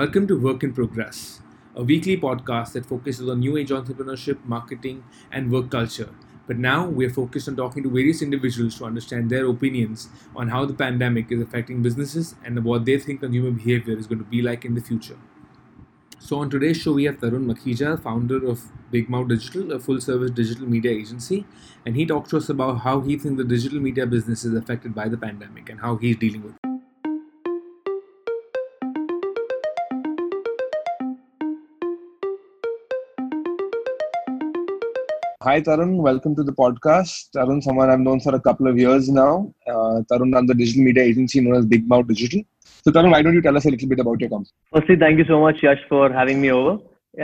Welcome to Work in Progress, a weekly podcast that focuses on new age entrepreneurship, marketing, and work culture. But now we're focused on talking to various individuals to understand their opinions on how the pandemic is affecting businesses and what they think consumer behavior is going to be like in the future. So, on today's show, we have Tarun Makhija, founder of Big Mouth Digital, a full service digital media agency. And he talks to us about how he thinks the digital media business is affected by the pandemic and how he's dealing with it. Hi, Tarun. Welcome to the podcast. Tarun, someone I've known for a couple of years now. Uh, Tarun runs the digital media agency known as Big Mouth Digital. So, Tarun, why don't you tell us a little bit about your company? Firstly, thank you so much, Yash, for having me over.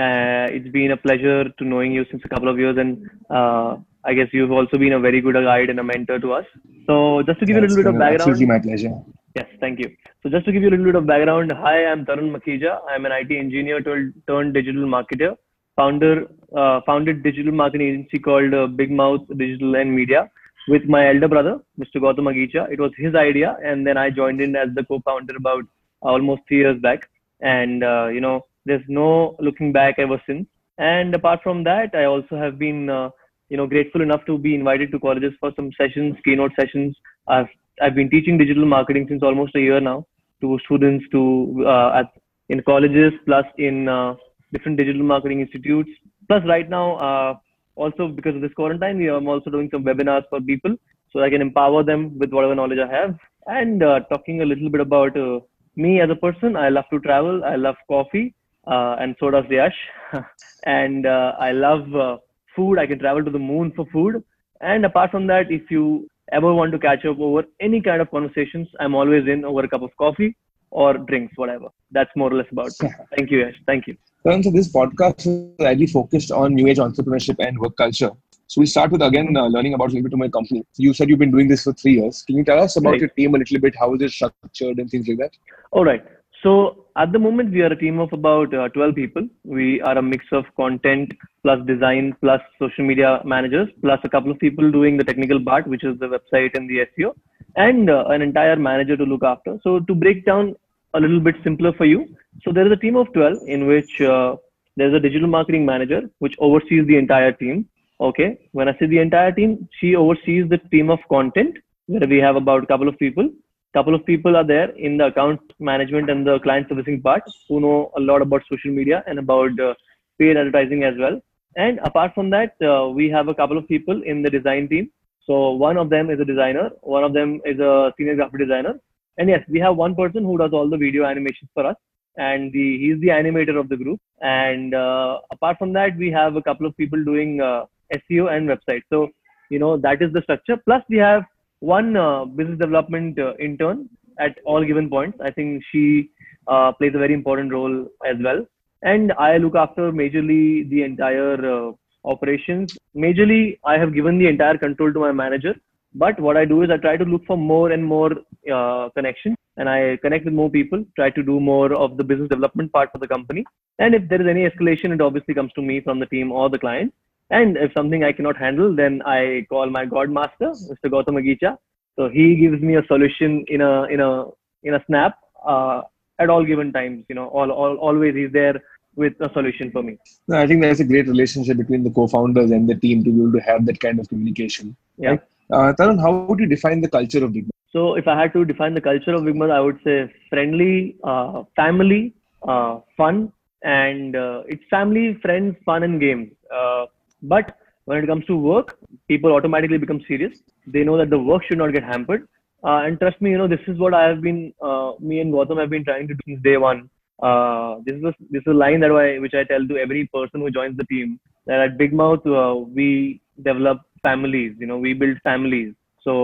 Uh, it's been a pleasure to knowing you since a couple of years, and uh, I guess you've also been a very good guide and a mentor to us. So, just to give you a little bit of background. Absolutely, my pleasure. Yes, thank you. So, just to give you a little bit of background, hi, I'm Tarun Makhija. I'm an IT engineer turned digital marketer founder uh, founded digital marketing agency called uh, Big Mouth Digital and Media with my elder brother, Mr. Gautam Agicha. It was his idea, and then I joined in as the co-founder about almost three years back. And uh, you know, there's no looking back ever since. And apart from that, I also have been uh, you know grateful enough to be invited to colleges for some sessions, keynote sessions. I've I've been teaching digital marketing since almost a year now to students to uh, at in colleges plus in uh, different digital marketing institutes. Plus, right now, uh, also because of this quarantine, I'm also doing some webinars for people so I can empower them with whatever knowledge I have. And uh, talking a little bit about uh, me as a person, I love to travel. I love coffee, uh, and so does Yash. and uh, I love uh, food. I can travel to the moon for food. And apart from that, if you ever want to catch up over any kind of conversations, I'm always in over a cup of coffee or drinks, whatever. That's more or less about it. Thank you, Yash. Thank you. So this podcast is highly focused on new age entrepreneurship and work culture. So we start with again uh, learning about a little bit of my company. You said you've been doing this for three years. Can you tell us about right. your team a little bit? How is it structured and things like that? All right. So at the moment we are a team of about uh, 12 people. We are a mix of content plus design plus social media managers plus a couple of people doing the technical part, which is the website and the SEO, and uh, an entire manager to look after. So to break down a little bit simpler for you, so there is a team of 12 in which uh, there's a digital marketing manager which oversees the entire team. Okay. When I say the entire team, she oversees the team of content where we have about a couple of people. Couple of people are there in the account management and the client servicing part who know a lot about social media and about uh, paid advertising as well. And apart from that, uh, we have a couple of people in the design team. So one of them is a designer, one of them is a senior graphic designer, and yes, we have one person who does all the video animations for us and the, he's the animator of the group. And uh, apart from that, we have a couple of people doing uh, SEO and website. So you know that is the structure. Plus, we have one uh, business development uh, intern at all given points. I think she uh, plays a very important role as well. And I look after majorly the entire uh, operations. Majorly, I have given the entire control to my manager. But what I do is I try to look for more and more connections and I connect with more people, try to do more of the business development part for the company. And if there is any escalation, it obviously comes to me from the team or the client. And if something I cannot handle, then I call my god master, Mr. Gautam Agicha. So he gives me a solution in a in a in a snap uh, at all given times. You know, all, all always he's there with a solution for me. No, I think there's a great relationship between the co-founders and the team to be able to have that kind of communication. Yeah. Right? Uh, Tarun, how would you define the culture of Big so if I had to define the culture of Big Mouth, I would say friendly, uh, family, uh, fun, and uh, it's family, friends, fun, and games. Uh, but when it comes to work, people automatically become serious. They know that the work should not get hampered. Uh, and trust me, you know this is what I have been, me and Gautam have been trying to do since day one. this is a, this is a line that I which I tell to every person who joins the team that at Big Mouth we develop families. You know, we build families. So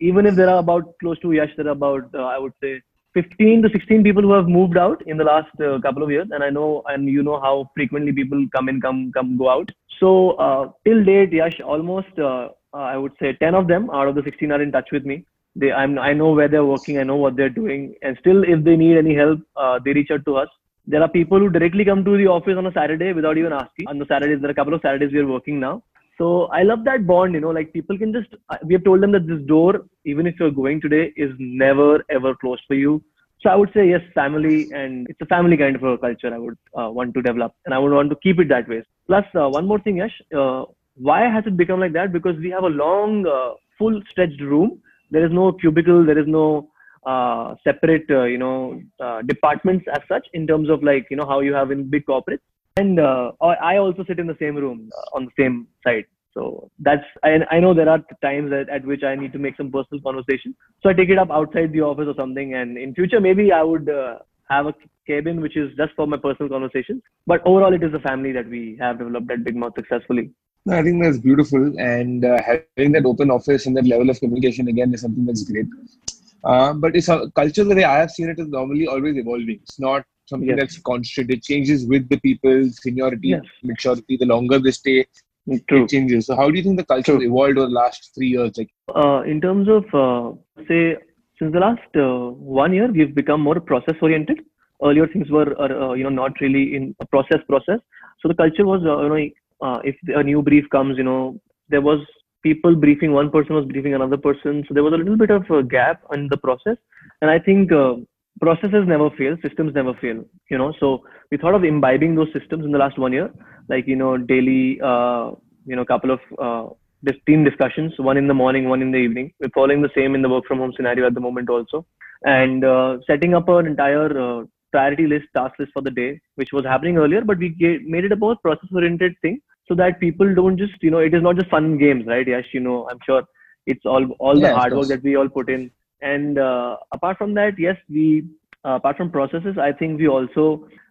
even if there are about close to Yash, there are about uh, I would say 15 to 16 people who have moved out in the last uh, couple of years, and I know and you know how frequently people come in, come come go out. So uh, till date, Yash, almost uh, uh, I would say 10 of them out of the 16 are in touch with me. They I'm, I know where they're working, I know what they're doing, and still if they need any help, uh, they reach out to us. There are people who directly come to the office on a Saturday without even asking. On the Saturdays, there are a couple of Saturdays we are working now so I love that bond, you know, like people can just, we have told them that this door, even if you're going today, is never ever closed for you. So I would say yes, family, and it's a family kind of a culture I would uh, want to develop, and I would want to keep it that way. Plus, uh, one more thing, Yash. Uh, why has it become like that? Because we have a long, uh, full stretched room. There is no cubicle. There is no uh, separate, uh, you know, departments as such in terms of like you know how you have in big corporates. And I also sit in the same room on the same side. So that's I, I know there are times at, at which I need to make some personal conversation. So I take it up outside the office or something. And in future, maybe I would uh, have a cabin which is just for my personal conversations. But overall, it is a family that we have developed at Big Mouth successfully. No, I think that's beautiful, and uh, having that open office and that level of communication again is something that's great. Uh, but it's a culture the way I have seen it is normally always evolving. It's not something yes. that's constant. It changes with the people, seniority, yes. maturity. The longer they stay, True. it changes. So how do you think the culture True. evolved over the last three years? Like, uh, in terms of uh, say, since the last uh, one year, we've become more process oriented. Earlier, things were uh, you know not really in a process process. So the culture was uh, you know uh, if a new brief comes, you know there was people briefing one person was briefing another person, so there was a little bit of a gap in the process. And I think processes never fail, systems never fail. You know, so we thought of imbibing those systems in the last one year like you know daily uh, you know couple of uh, team discussions one in the morning one in the evening. We're following the same in the work from home scenario at the moment also. And uh, setting up an entire uh, priority list task list for the day which was happening earlier but we made it a more process oriented thing so that people don't just you know it is not just fun games right yes you know i'm sure it's all all the hard work that we all put in and uh, apart from that yes we uh, apart from processes i think we also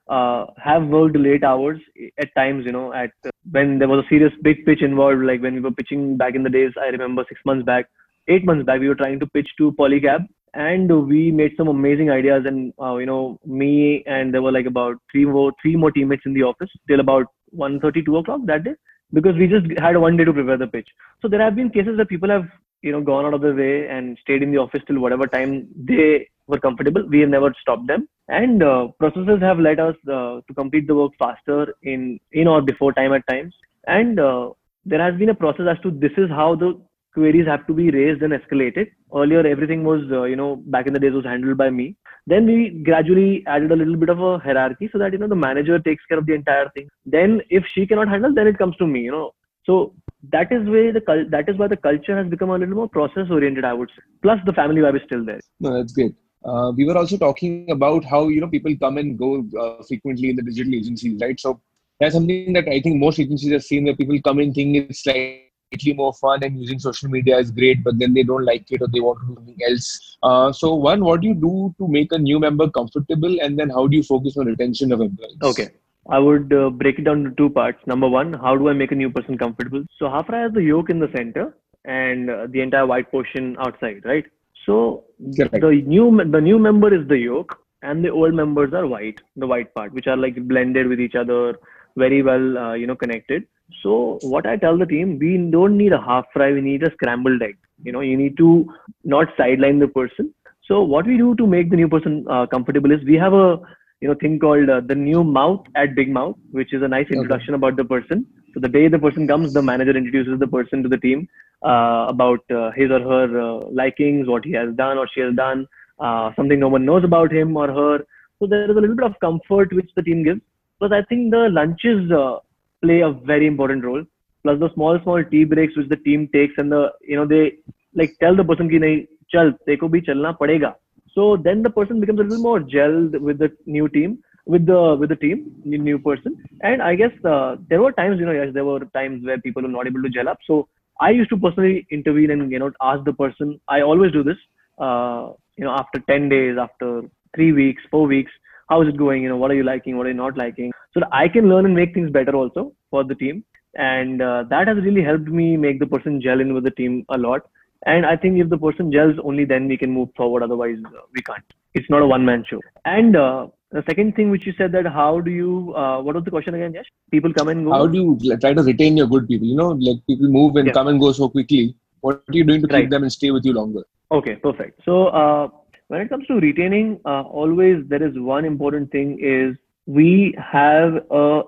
uh, have worked late hours at times, you know, at when there was a serious big pitch involved, like when we were pitching back in the days, I remember six months back, eight months back, we were trying to pitch to Polycab and we made some amazing ideas and, uh, you know, me and there were like about three more, three more teammates in the office till about 1.30, 2 o'clock that day because we just had one day to prepare the pitch. So there have been cases that people have, you know, gone out of their way and stayed in the office till whatever time they were comfortable. We have never stopped them. And uh, processes have led us uh, to complete the work faster in in or before time at times. And uh, there has been a process as to this is how the queries have to be raised and escalated. Earlier everything was uh, you know back in the days was handled by me. Then we gradually added a little bit of a hierarchy so that you know the manager takes care of the entire thing. Then if she cannot handle then it comes to me you know so that is why the that is why the culture has become a little more process oriented i would say plus the family vibe is still there no that's great uh, we were also talking about how you know people come and go uh, frequently in the digital agencies, right? So that's something that I think most agencies have seen where people come in think it's slightly more fun and using social media is great, but then they don't like it or they want to do something else. Uh, so one, what do you do to make a new member comfortable, and then how do you focus on retention of employees? Okay. I would uh, break it down into two parts. Number one, how do I make a new person comfortable? So Half fry has the yolk in the center and uh, the entire white portion outside, right? So Correct. the new the new member is the yolk, and the old members are white, the white part, which are like blended with each other, very well, uh, you know, connected. So what I tell the team, we don't need a half fry, we need a scrambled egg. You know, you need to not sideline the person. So what we do to make the new person uh, comfortable is we have a you know thing called uh, the new mouth at Big Mouth, which is a nice introduction okay. about the person. So the day the person comes, the manager introduces the person to the team uh, about uh, his or her uh, likings, what he has done or she has done, uh, something no one knows about him or her. So there is a little bit of comfort which the team gives. Plus, I think the lunches uh, play a very important role. Plus the small small tea breaks which the team takes and the you know they like tell the person ki nahi chal teko bhi chalna padega. So then the person becomes a little more gelled with the new team with the with the team, new person. And I guess uh, there were times, you know, yes, there were times where people were not able to gel up. So I used to personally intervene and you know ask the person. I always do this. Uh, you know, after ten days, after three weeks, four weeks, how is it going? You know, what are you liking? What are you not liking? So that I can learn and make things better also for the team. And uh, that has really helped me make the person gel in with the team a lot. And I think if the person gels, only then we can move forward. Otherwise, uh, we can't. It's not a one man show. And uh, the second thing which you said that how do you uh, what was the question again yes people come and go how do you try to retain your good people you know like people move and yeah. come and go so quickly what are you doing to right. keep them and stay with you longer okay perfect so uh, when it comes to retaining uh, always there is one important thing is we have a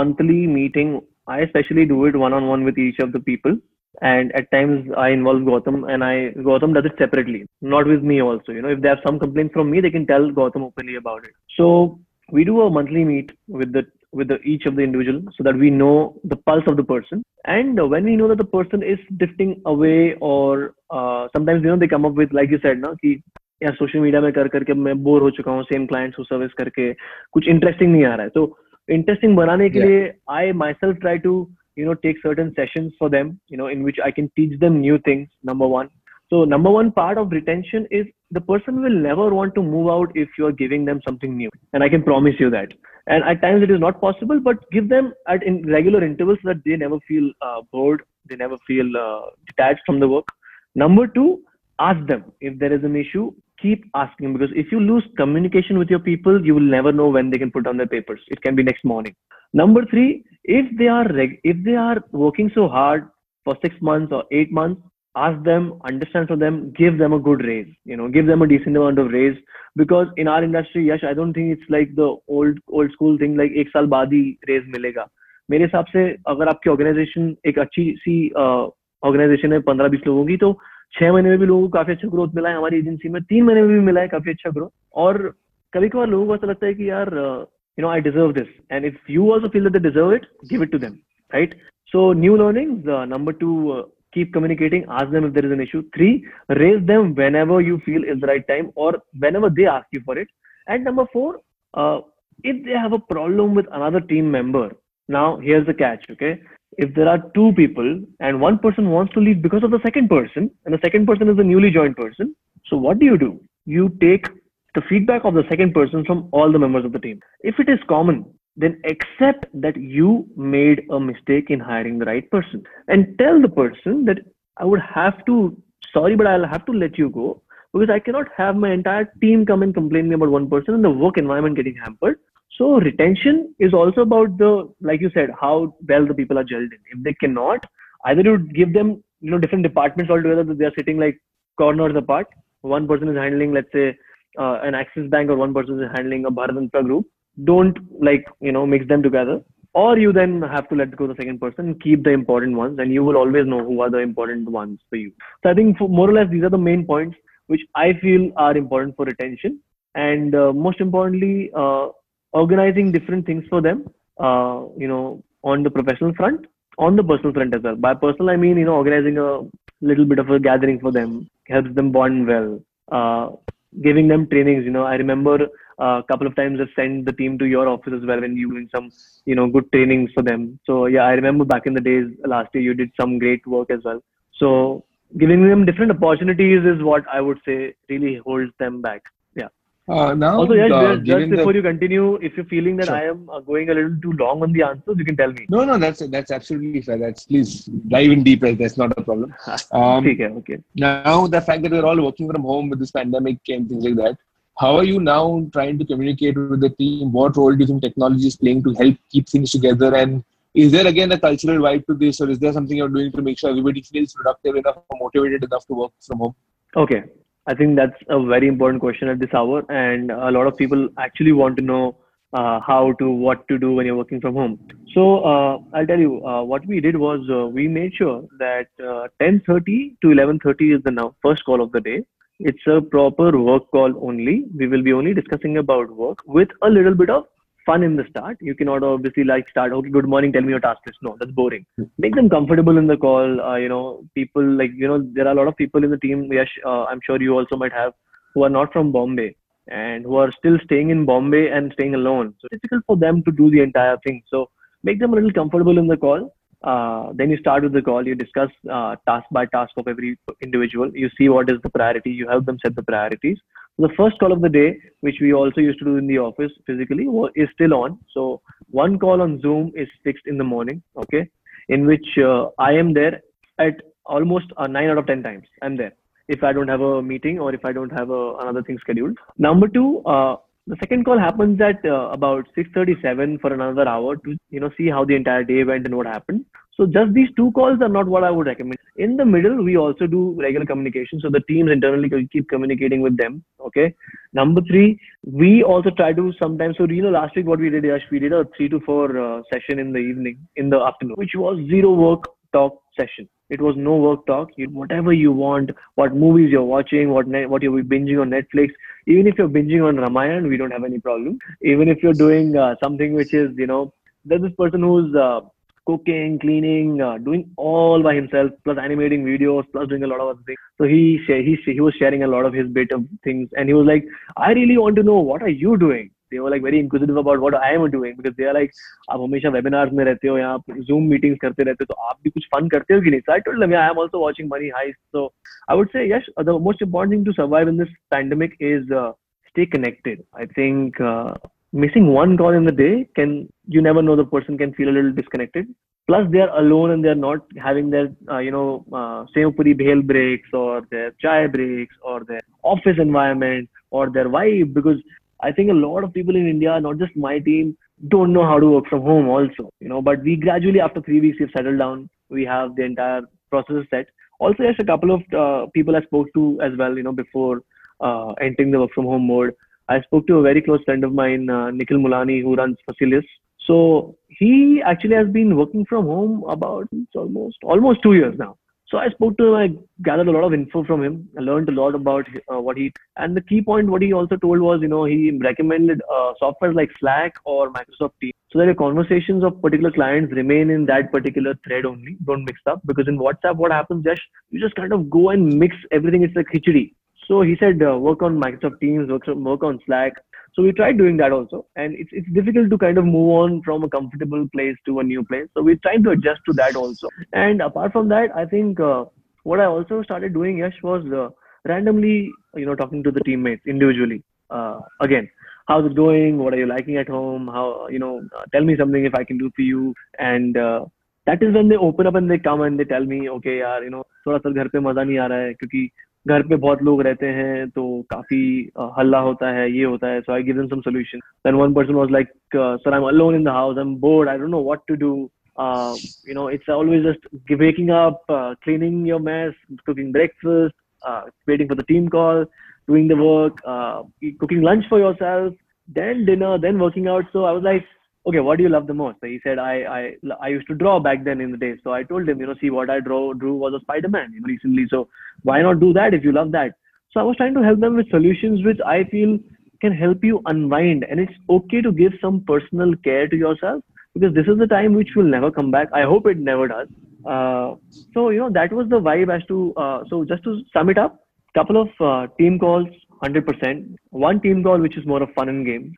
monthly meeting i especially do it one on one with each of the people and at times i involve Gautam and i Gautam does it separately not with me also. You know if they have some complaints from me they can tell Gautam openly about it. So we do a monthly meet with the with the, each of the individual so that we know the pulse of the person. And when we know that the person is drifting away or uh, sometimes you know they come up with like you said now ki social media media kar कर करके मैं bore हो चुका हूँ same clients को service करके कुछ interesting नहीं आ रहा So interesting banane ke के लिए I myself you know take certain sessions for them you know in which i can teach them new things number one. So number one part of retention is the person will never want to move out if you are giving them something new. And i can promise you that. And at times it is not possible but give them at in regular intervals so that they never feel uh, bored they never feel uh, detached from the work. Number two ask them if there is an issue keep asking because if you lose communication with your people you will never know when they can put down their papers it can be next morning number three if they are reg- if they are working so hard for six months or eight months ask them understand from them give them a good raise you know give them a decent amount of raise because in our industry yes i don't think it's like the old old school thing like एक साल बाद ही raise मिलेगा मेरे हिसाब से अगर आपकी organisation एक अच्छी सी ऑर्गेनाइजेशन है पंद्रह बीस लोगों की तो छह महीने में भी लोगों को काफ़ी अच्छा ग्रोथ मिला है हमारी एजेंसी में। तीन महीने में भी मिला है काफ़ी अच्छा ग्रोथ और कभी कभार लोगों को ऐसा लगता है कि यार you know I deserve this and if you also feel that deserve it give it to them right so new learning number two keep communicating आज them if there is an issue three raise them whenever you feel is the right time और whenever they ask you for it and number four if they have a problem with another team member now here the catch okay if there are two people and one person wants to leave because of the second person and the second person is a newly joined person so what do you do? You take the feedback of the second person from all the members of the team. If it is common then accept that you made a mistake in hiring the right person and tell the person that i would have to sorry but i'll have to let you go because i cannot have my entire team come and complain me about one person and the work environment getting hampered so retention is also about the like you said how well the people are gelled in. If they cannot either you give them you know different departments altogether that they are sitting like corners apart. One person is handling let's say uh, an axis bank or one person is handling a bharat group. Don't like you know mix them together. Or you then have to let go the second person keep the important ones and you will always know who are the important ones for you. So i think for, more or less these are the main points which i feel are important for retention. And uh, most importantly uh, organizing different things for them uh, you know on the professional front on the personal front as well by personal i mean you know organizing a little bit of a gathering for them helps them bond well uh, giving them trainings you know i remember a couple of times I've sent the team to your office as well when you doing some, you know, good trainings for them. So yeah, I remember back in the days last year you did some great work as well. So giving them different opportunities is what I would say really holds them back. Uh, now, also, yeah. uh, just, before the... you continue, if you're feeling that sure. I am uh, going a little too long on the answers, you can tell me. No, no, that's that's absolutely fair. That's please dive in deeper. That's not a problem. Um, okay, okay. Now, the fact that we're all working from home with this pandemic and things like that, how are you now trying to communicate with the team? What role do you think technology is playing to help keep things together? And is there again a cultural vibe to this, or is there something you're doing to make sure everybody feels productive enough or motivated enough to work from home? Okay, I think that's a very important question at this hour, and a lot of people actually want to know uh, how to, what to do when you're working from home. So uh, I'll tell you, uh, what we did was uh, we made sure that uh, 10:30 to 11:30 is the now first call of the day. It's a proper work call only. We will be only discussing about work with a little bit of fun in the start. You cannot obviously like start, okay, good morning, tell me your task list. No, that's boring. Make them comfortable in the call. Uh, you know, people like, you know, there are a lot of people in the team. Yes, uh, I'm sure you also might have who are not from Bombay and who are still staying in Bombay and staying alone. So it's difficult for them to do the entire thing. So make them a little comfortable in the call. Uh, then you start with the call. You discuss uh, task by task of every individual. You see what is the priority. You help them set the priorities. The first call of the day, which we also used to do in the office physically, is still on. So one call on Zoom is fixed in the morning. Okay, in which uh, I am there at almost uh, nine out of ten times. I'm there if I don't have a meeting or if I don't have a, another thing scheduled. Number two, uh, the second call happens at uh, about 6:37 for another hour to you know see how the entire day went and what happened. So just these two calls are not what I would recommend. In the middle, we also do regular communication. So the teams internally keep communicating with them. Okay. Number three, we also try to sometimes. So you know, last week what we did, Yash, we did a three to four uh, session in the evening, in the afternoon, which was zero work talk session. It was no work talk. You whatever you want, what movies you're watching, what net, what you're binging on Netflix. Even if you're binging on Ramayan, we don't have any problem. Even if you're doing uh, something which is, you know, there's this person who's uh, cooking, cleaning, uh, doing all by himself, plus animating videos, plus doing a lot of other things. So he he he was sharing a lot of his bit of things, and he was like, "I really want to know what are you doing." they were like very inquisitive about what I am doing because they are like आप हमेशा webinars में रहते हो यहाँ Zoom meetings करते रहते हो तो आप भी कुछ fun करते हो कि नहीं? So I told them yeah I am also watching Money Heist. So I would say yes the most important thing to survive in this pandemic is uh, stay connected. I think uh, missing one call in the day can you never know the person can feel a little disconnected. Plus they are alone and they are not having their uh, you know uh, sev puri bhel breaks or their chai breaks or their office environment or their vibe because i think a lot of people in india not just my team don't know how to work from home also you know but we gradually after three weeks we've settled down we have the entire process set also there's a couple of uh, people i spoke to as well you know before uh, entering the work from home mode I spoke to a very close friend of mine, uh, Nikhil Mulani, who runs Facilius. So he actually has been working from home about almost almost two years now. So I spoke to him. I gathered a lot of info from him. I learned a lot about uh, what he and the key point. What he also told was, you know, he recommended uh, software like Slack or Microsoft Teams, so that your conversations of particular clients remain in that particular thread only. Don't mix up because in WhatsApp, what happens, Just you just kind of go and mix everything. It's like khichdi. So he said, uh, work on Microsoft Teams, work, work on Slack so we tried doing that also. And it's, it's difficult to kind of move on from a comfortable place to a new place. So we're trying to adjust to that also. And apart from that i think uh, what i also started doing yash was uh, randomly you know talking to the teammates individually. Uh, again how's it going? What are you liking at home? How you know uh, tell me something if i can do for you. And uh, that is when they open up and they come and they tell me okay yaar you know thoda sa ghar pe maza nahi aa raha hai kyunki घर पे बहुत लोग रहते हैं तो काफ़ी हल्ला होता है, ये होता है so I give some solution then one person was like sir I am alone in the house I am bored I don't know what to do you know it's always just waking up cleaning your mess cooking breakfast waiting for the team call doing the work cooking lunch for yourself then dinner then working out so I was like okay, what do you love the most? So he said, I, I, I used to draw back then in the day. So I told him, you know, see what I draw, drew was a Spider-Man you know, recently. So why not do that if you love that? So I was trying to help them with solutions which I feel can help you unwind. And it's okay to give some personal care to yourself because this is the time which will never come back. I hope it never does. Uh, so, you know, that was the vibe as to, uh, so just to sum it up, couple of uh, team calls, 100%. One team call, which is more of fun and game.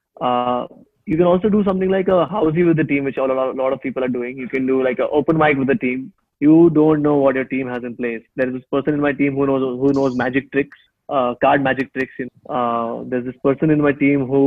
You can also do something like a housey with the team, which a lot, a lot of people are doing. You can do like an open mic with the team. You don't know what your team has in place. There is this person in my team who knows who knows magic tricks, uh, card magic tricks. Uh, there's this person in my team who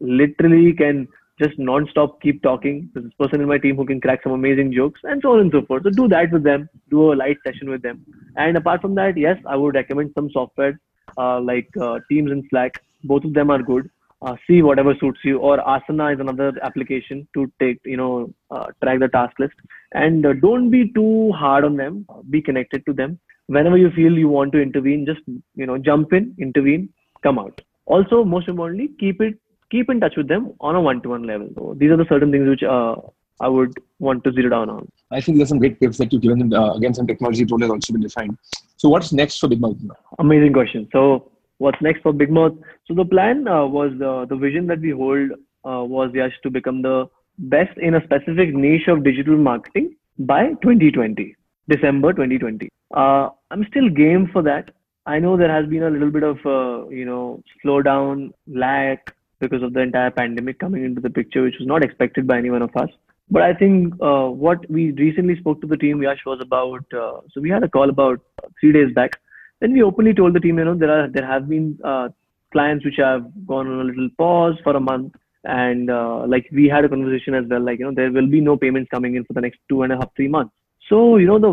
literally can just non-stop keep talking. There's this person in my team who can crack some amazing jokes and so on and so forth. So do that with them. Do a light session with them. And apart from that, yes, I would recommend some software uh, like uh, Teams and Slack. Both of them are good uh, see whatever suits you or asana is another application to take you know uh, track the task list and uh, don't be too hard on them be connected to them whenever you feel you want to intervene just you know jump in intervene come out also most importantly keep it keep in touch with them on a one-to-one level so these are the certain things which uh, I would want to zero down on. I think there's some great tips that you've given. Uh, again, some technology role has also been defined. So, what's next for Big Mouth? Amazing question. So, what's next for Big Mouth? So the plan uh, was uh, the vision that we hold uh, was Yash to become the best in a specific niche of digital marketing by 2020, December 2020. Uh, I'm still game for that. I know there has been a little bit of uh, you know slowdown, lag because of the entire pandemic coming into the picture, which was not expected by any one of us. But I think uh, what we recently spoke to the team, Yash, was about. so we had a call about three days back then we openly told the team, you know, there are there have been uh, clients which have gone on a little pause for a month, and uh, like we had a conversation as well, like you know, there will be no payments coming in for the next two and a half, three months. So you know, the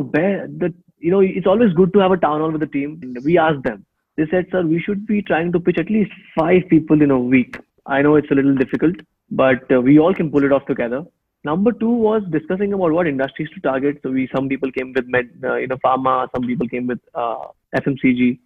the you know, it's always good to have a town hall with the team. We asked them. They said, sir, we should be trying to pitch at least five people in a week. I know it's a little difficult, but uh, we all can pull it off together. Number two was discussing about what industries to target. So we some people came with med, uh, you know, pharma. Some people came with uh, FMCG.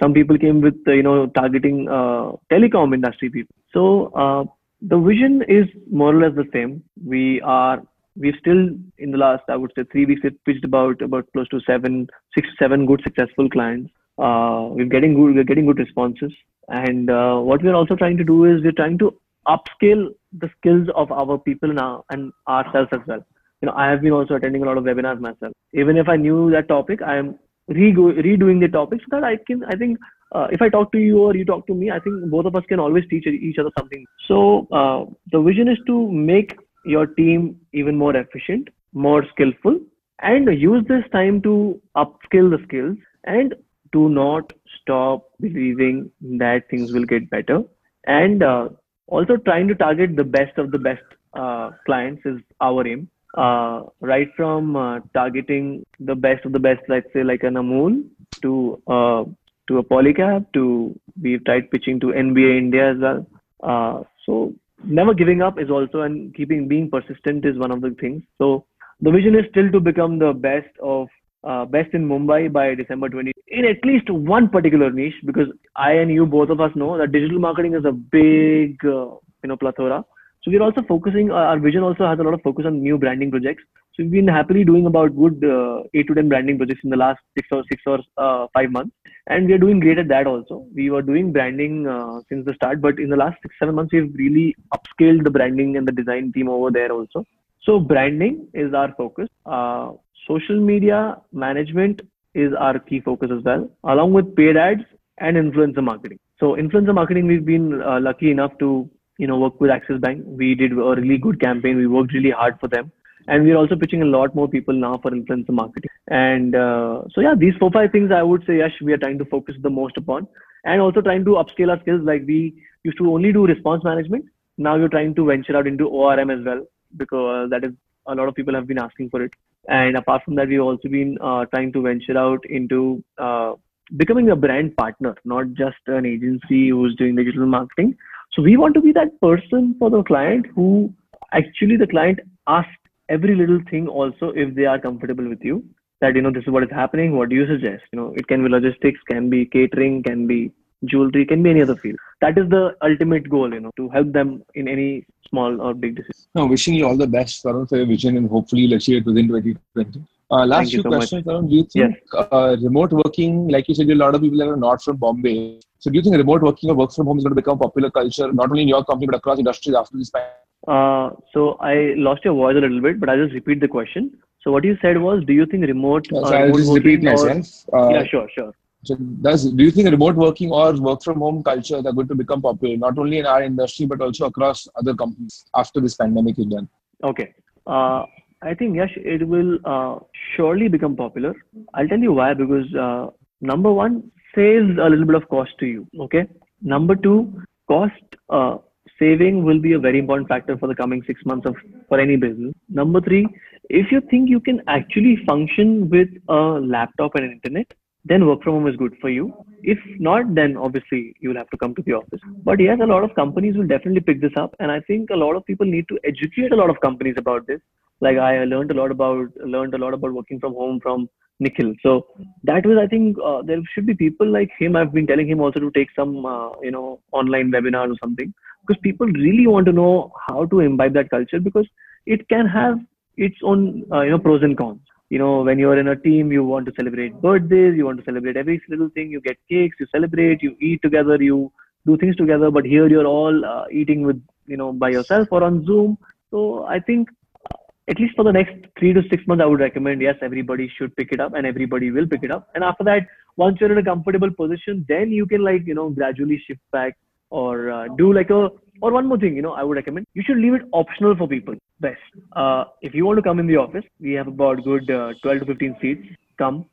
Some people came with uh, you know targeting uh, telecom industry people. So uh, the vision is more or less the same. We are we've still in the last I would say three weeks we've pitched about about close to seven, six, seven good successful clients. Uh, we're getting good, we're getting good responses, and what we're also trying to do is we're trying to upscale the skills of our people now and ourselves as well. You know, I have been also attending a lot of webinars myself. Even if I knew that topic, I am re- redoing the topic so that I can. I think uh, if I talk to you or you talk to me, I think both of us can always teach each other something. So uh, the vision is to make your team even more efficient, more skillful, and use this time to upskill the skills and do not stop believing that things will get better. And uh, also trying to target the best of the best uh, clients is our aim. Uh, right from uh, targeting the best of the best, let's say like an Amul to uh, to a Polycab to we've tried pitching to NBA India as well. Uh, so never giving up is also and keeping being persistent is one of the things. So the vision is still to become the best of uh, best in Mumbai by December 20 in at least one particular niche because I and you both of us know that digital marketing is a big uh, you know plethora. So we're also focusing. Uh, our vision also has a lot of focus on new branding projects. So we've been happily doing about good uh, eight to ten branding projects in the last six or six or uh, five months, and we are doing great at that also. We were doing branding uh, since the start, but in the last six seven months we've really upscaled the branding and the design team over there also. So branding is our focus. Uh, social media management is our key focus as well, along with paid ads and influencer marketing. So influencer marketing, we've been uh, lucky enough to you know work with Axis Bank. We did a really good campaign. We worked really hard for them and we're also pitching a lot more people now for influencer marketing and uh, so yeah these four five things i would say yes we are trying to focus the most upon and also trying to upscale our skills like we used to only do response management now we're trying to venture out into orm as well because that is a lot of people have been asking for it and apart from that we've also been uh, trying to venture out into uh, becoming a brand partner not just an agency who's doing digital marketing. So we want to be that person for the client who actually the client asks every little thing also if they are comfortable with you. That you know this is what is happening what do you suggest? You know it can be logistics can be catering can be jewelry can be any other field that is the ultimate goal you know to help them in any small or big decision no wishing you all the best Varun, for your vision and hopefully you'll achieve it within 2020 uh, last few so questions Varun, do you think yes. uh, remote working like you said a lot of people are not from bombay so do you think remote working or work from home is going to become popular culture not only in your company but across industries after this pandemic uh, so I lost your voice a little bit, but I'll just repeat the question. So what you said was, do you think remote? Uh, so I'll just repeat myself. Or, uh, yeah, sure, sure. So does do you think remote working or work from home culture are going to become popular not only in our industry but also across other companies after this pandemic is done? Okay. Uh, I think yes, it will uh, surely become popular. I'll tell you why because uh, number one saves a little bit of cost to you. Okay. Number two, cost uh, saving will be a very important factor for the coming six months of for any business. Number three, if you think you can actually function with a laptop and internet, then work from home is good for you. If not, then obviously you will have to come to the office. But yes, a lot of companies will definitely pick this up, and I think a lot of people need to educate a lot of companies about this. Like I learned a lot about learned a lot about working from home from Nikhil. So that was, I think, uh, there should be people like him. I've been telling him also to take some, uh, you know, online webinars or something because people really want to know how to imbibe that culture because it can have its own uh, you know pros and cons you know when you're in a team you want to celebrate birthdays you want to celebrate every little thing. You get cakes you celebrate you eat together you do things together but here you're all uh, eating with you know by yourself or on zoom. So i think uh, at least for the next three to six months i would recommend yes everybody should pick it up and everybody will pick it up. And after that once you're in a comfortable position then you can like you know gradually shift back or uh, do like a or one more thing you know i would recommend you should leave it optional for people. Best. Uh, if you want to come in the office we have about good uh, 12 to 15 seats. Come.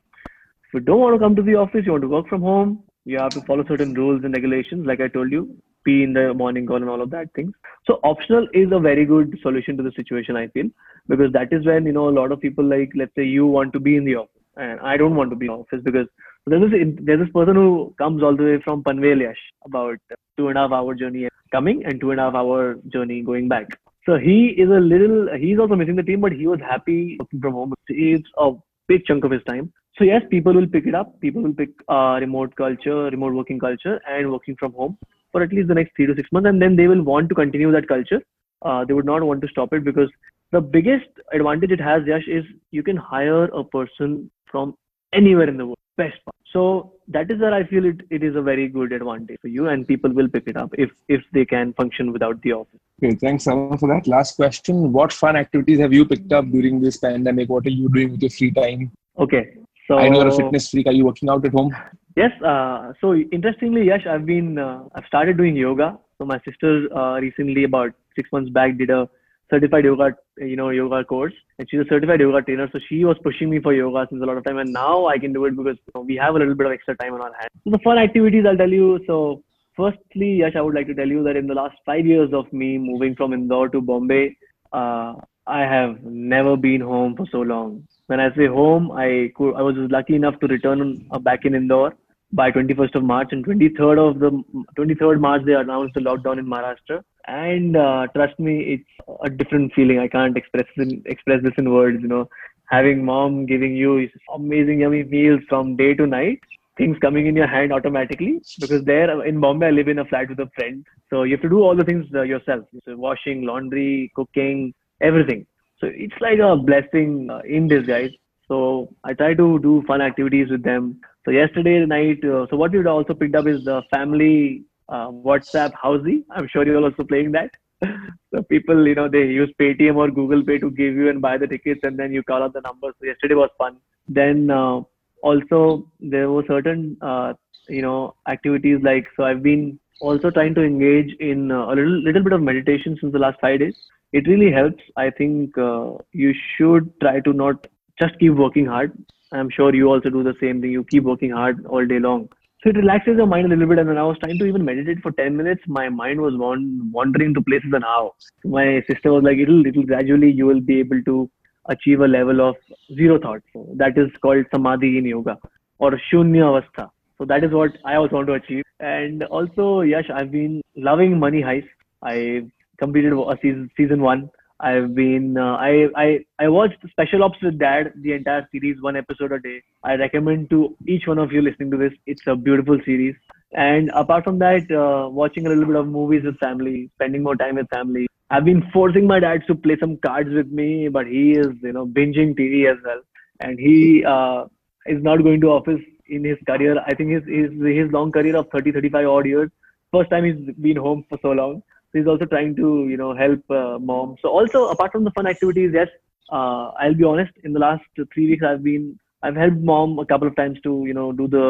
If you don't want to come to the office you want to work from home you have to follow certain rules and regulations like i told you be in the morning call and all of that things. So optional is a very good solution to the situation i feel because that is when you know a lot of people like let's say you want to be in the office and i don't want to be in the office because there's this there's this person who comes all the way from Panvel Yash about two and a half hour journey coming and two and a half hour journey going back. So he is a little, he's also missing the team, but he was happy working from home. It's a big chunk of his time. So yes, people will pick it up. People will pick uh, remote culture, remote working culture, and working from home for at least the next three to six months, and then they will want to continue that culture. Uh, they would not want to stop it because the biggest advantage it has, Yash, is you can hire a person from anywhere in the world. Best part. So that is where I feel it, it is a very good advantage for you, and people will pick it up if if they can function without the office. Okay, thanks Savan, for that. Last question: What fun activities have you picked up during this pandemic? What are you doing with your free time? Okay, so I know you're a fitness freak. Are you working out at home? Yes. Uh, so interestingly, Yash, I've been uh, I've started doing yoga. So my sister uh, recently, about six months back, did a certified yoga, you know, yoga course, and she's a certified yoga trainer. So she was pushing me for yoga since a lot of time, and now I can do it because you know, we have a little bit of extra time on our hands. So the fun activities, I'll tell you. So firstly, Yash, I would like to tell you that in the last five years of me moving from Indore to Bombay, uh, I have never been home for so long. When I say home, I could, I was lucky enough to return uh, back in Indore by 21st of March and 23rd of the 23rd March they announced the lockdown in Maharashtra and uh, trust me it's a different feeling. I can't express in, express this in words you know. Having mom giving you amazing yummy meals from day to night things coming in your hand automatically because there in Bombay I live in a flat with a friend. So you have to do all the things uh, yourself. So washing laundry cooking everything. So it's like a blessing uh, in disguise. So I try to do fun activities with them. So yesterday night, uh, so what we also picked up is the family uh, WhatsApp Housey. I'm sure you're also playing that. so people, you know, they use Paytm or Google Pay to give you and buy the tickets, and then you call out the numbers. So yesterday was fun. Then uh, also there were certain, uh, you know, activities like so. I've been also trying to engage in uh, a little little bit of meditation since the last five days. It really helps. I think uh, you should try to not just keep working hard I'm sure you also do the same thing. You keep working hard all day long. So it relaxes your mind a little bit. And when I was trying to even meditate for 10 minutes, my mind was wandering to places and how. My sister was like, it'll, it'll gradually, you will be able to achieve a level of zero thought. So that is called samadhi in yoga or shunya avastha. So that is what I also want to achieve. And also, Yash, I've been loving Money Heist. I completed season, season one. I've been uh, I I I watched Special Ops with Dad the entire series one episode a day. I recommend to each one of you listening to this. It's a beautiful series. And apart from that, uh, watching a little bit of movies with family, spending more time with family. I've been forcing my dad to play some cards with me, but he is you know binging TV as well, and he uh, is not going to office in his career. I think his his his long career of 30 35 odd years. First time he's been home for so long he's also trying to you know help uh, mom so also apart from the fun activities yes uh, i'll be honest in the last three weeks i've been i've helped mom a couple of times to you know do the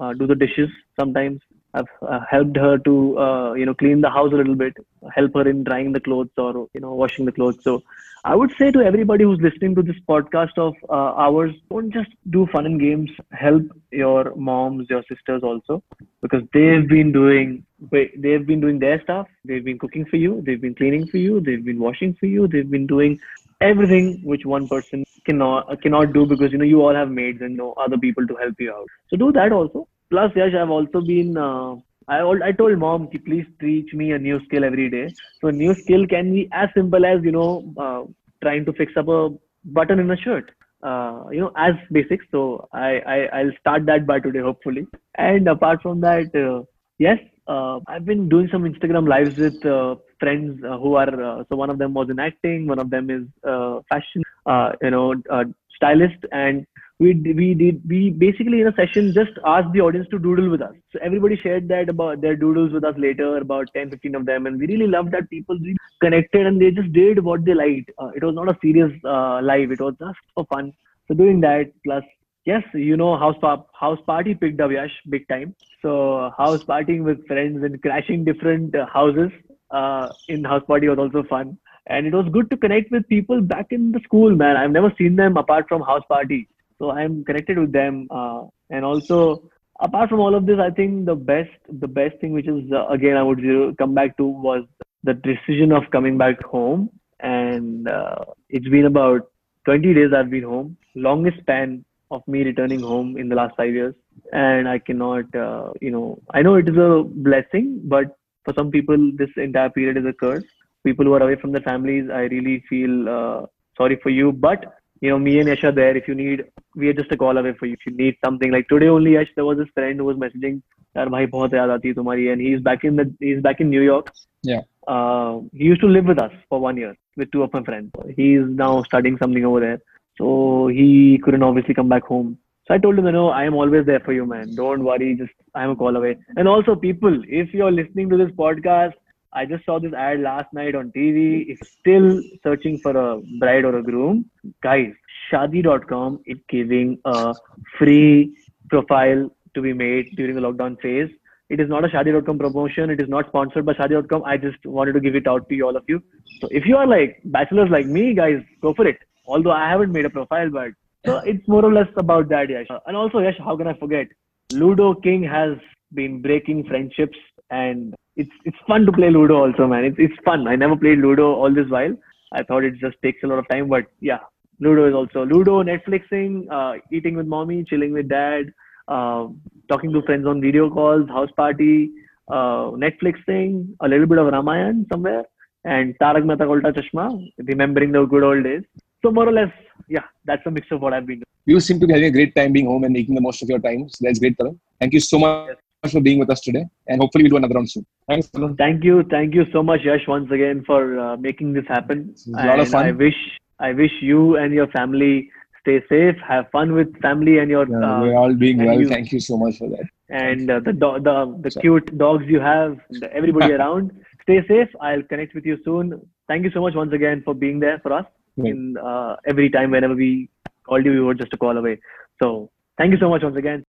uh, do the dishes sometimes. I've uh, helped her to uh, you know clean the house a little bit help her in drying the clothes or you know washing the clothes. So I would say to everybody who's listening to this podcast of uh, ours, don't just do fun and games. Help your moms, your sisters also, because they've been doing they've been doing their stuff. They've been cooking for you. They've been cleaning for you. They've been washing for you. They've been doing everything which one person cannot cannot do because you know you all have maids and no other people to help you out. So do that also. Plus, Yash, I've also been uh, I, I told mom, please teach me a new skill every day. So a new skill can be as simple as, you know, uh, trying to fix up a button in a shirt. Uh, you know, as basics. So I, I, I'll start that by today, hopefully. And apart from that, uh, yes, uh, I've been doing some Instagram lives with uh, friends uh, who are, uh, so one of them was in acting, one of them is fashion, you know, stylist. And we we did we basically in a session just asked the audience to doodle with us. So everybody shared that about their doodles with us later about 10 15 of them and we really loved that people really connected and they just did what they liked. Uh, it was not a serious uh, live it was just for fun. So doing that plus yes you know house pop house party picked up yash big time. So house partying with friends and crashing different uh, houses uh, in house party was also fun. And it was good to connect with people back in the school man. I've never seen them apart from house party so i'm connected with them uh, and also apart from all of this i think the best the best thing which is uh, again i would come back to was the decision of coming back home. And uh, it's been about 20 days i've been home longest span of me returning home in the last five years. And i cannot uh, you know i know it is a blessing but for some people this entire period is a curse. People who are away from their families i really feel uh, sorry for you but you know, me and Yash are there. If you need, we are just a call away for you. If you need something like today only, Yash, there was this friend who was messaging, यार भाई बहुत याद आती है तुम्हारी and he's back in the he's back in New York. Yeah. Uh, he used to live with us for one year. with two of my friends. He's now studying something over there. So he couldn't obviously come back home. So I told him, you know, I am always there for you, man. Don't worry, just I'm a call away. And also, people, if you're listening to this podcast, I just saw this ad last night on TV. If still searching for a bride or a groom, guys, Shaadi.com is giving a free profile to be made during the lockdown phase. It is not a Shaadi.com promotion. It is not sponsored by Shaadi.com. I just wanted to give it out to you, all of you. So if you are like bachelors like me, guys, go for it. Although I haven't made a profile, but so it's more or less about that, Yash. And also, Yash, how can I forget? Ludo King has been breaking friendships and it's it's fun to play Ludo also, man. It's it's fun. I never played Ludo all this while. I thought it just takes a lot of time, but yeah, Ludo is also Ludo, Netflixing, uh, eating with mommy, chilling with dad, uh, talking to friends on video calls, house party, uh, Netflixing, a little bit of Ramayan somewhere, and Tarak Mehta ka Ulta Chashma, remembering the good old days. So more or less, yeah, that's a mix of what I've been doing. You seem to be having a great time being home and making the most of your time. So that's great, Tarun. Thank you so much for being with us today, and hopefully we'll do another round soon. Thanks, Thank you, thank you so much, Yash, once again for uh, making this happen. It's a lot of fun. I wish, I wish you and your family stay safe, have fun with family and your Yeah, uh, we're all doing well. you- Thank you so much for that. and uh, the do- the the cute dogs you have, everybody around. Stay safe. I'll connect with you soon. Thank you so much once again for being there for us. Yeah. In uh, every time whenever we called you, you were just a call away. So thank you so much once again.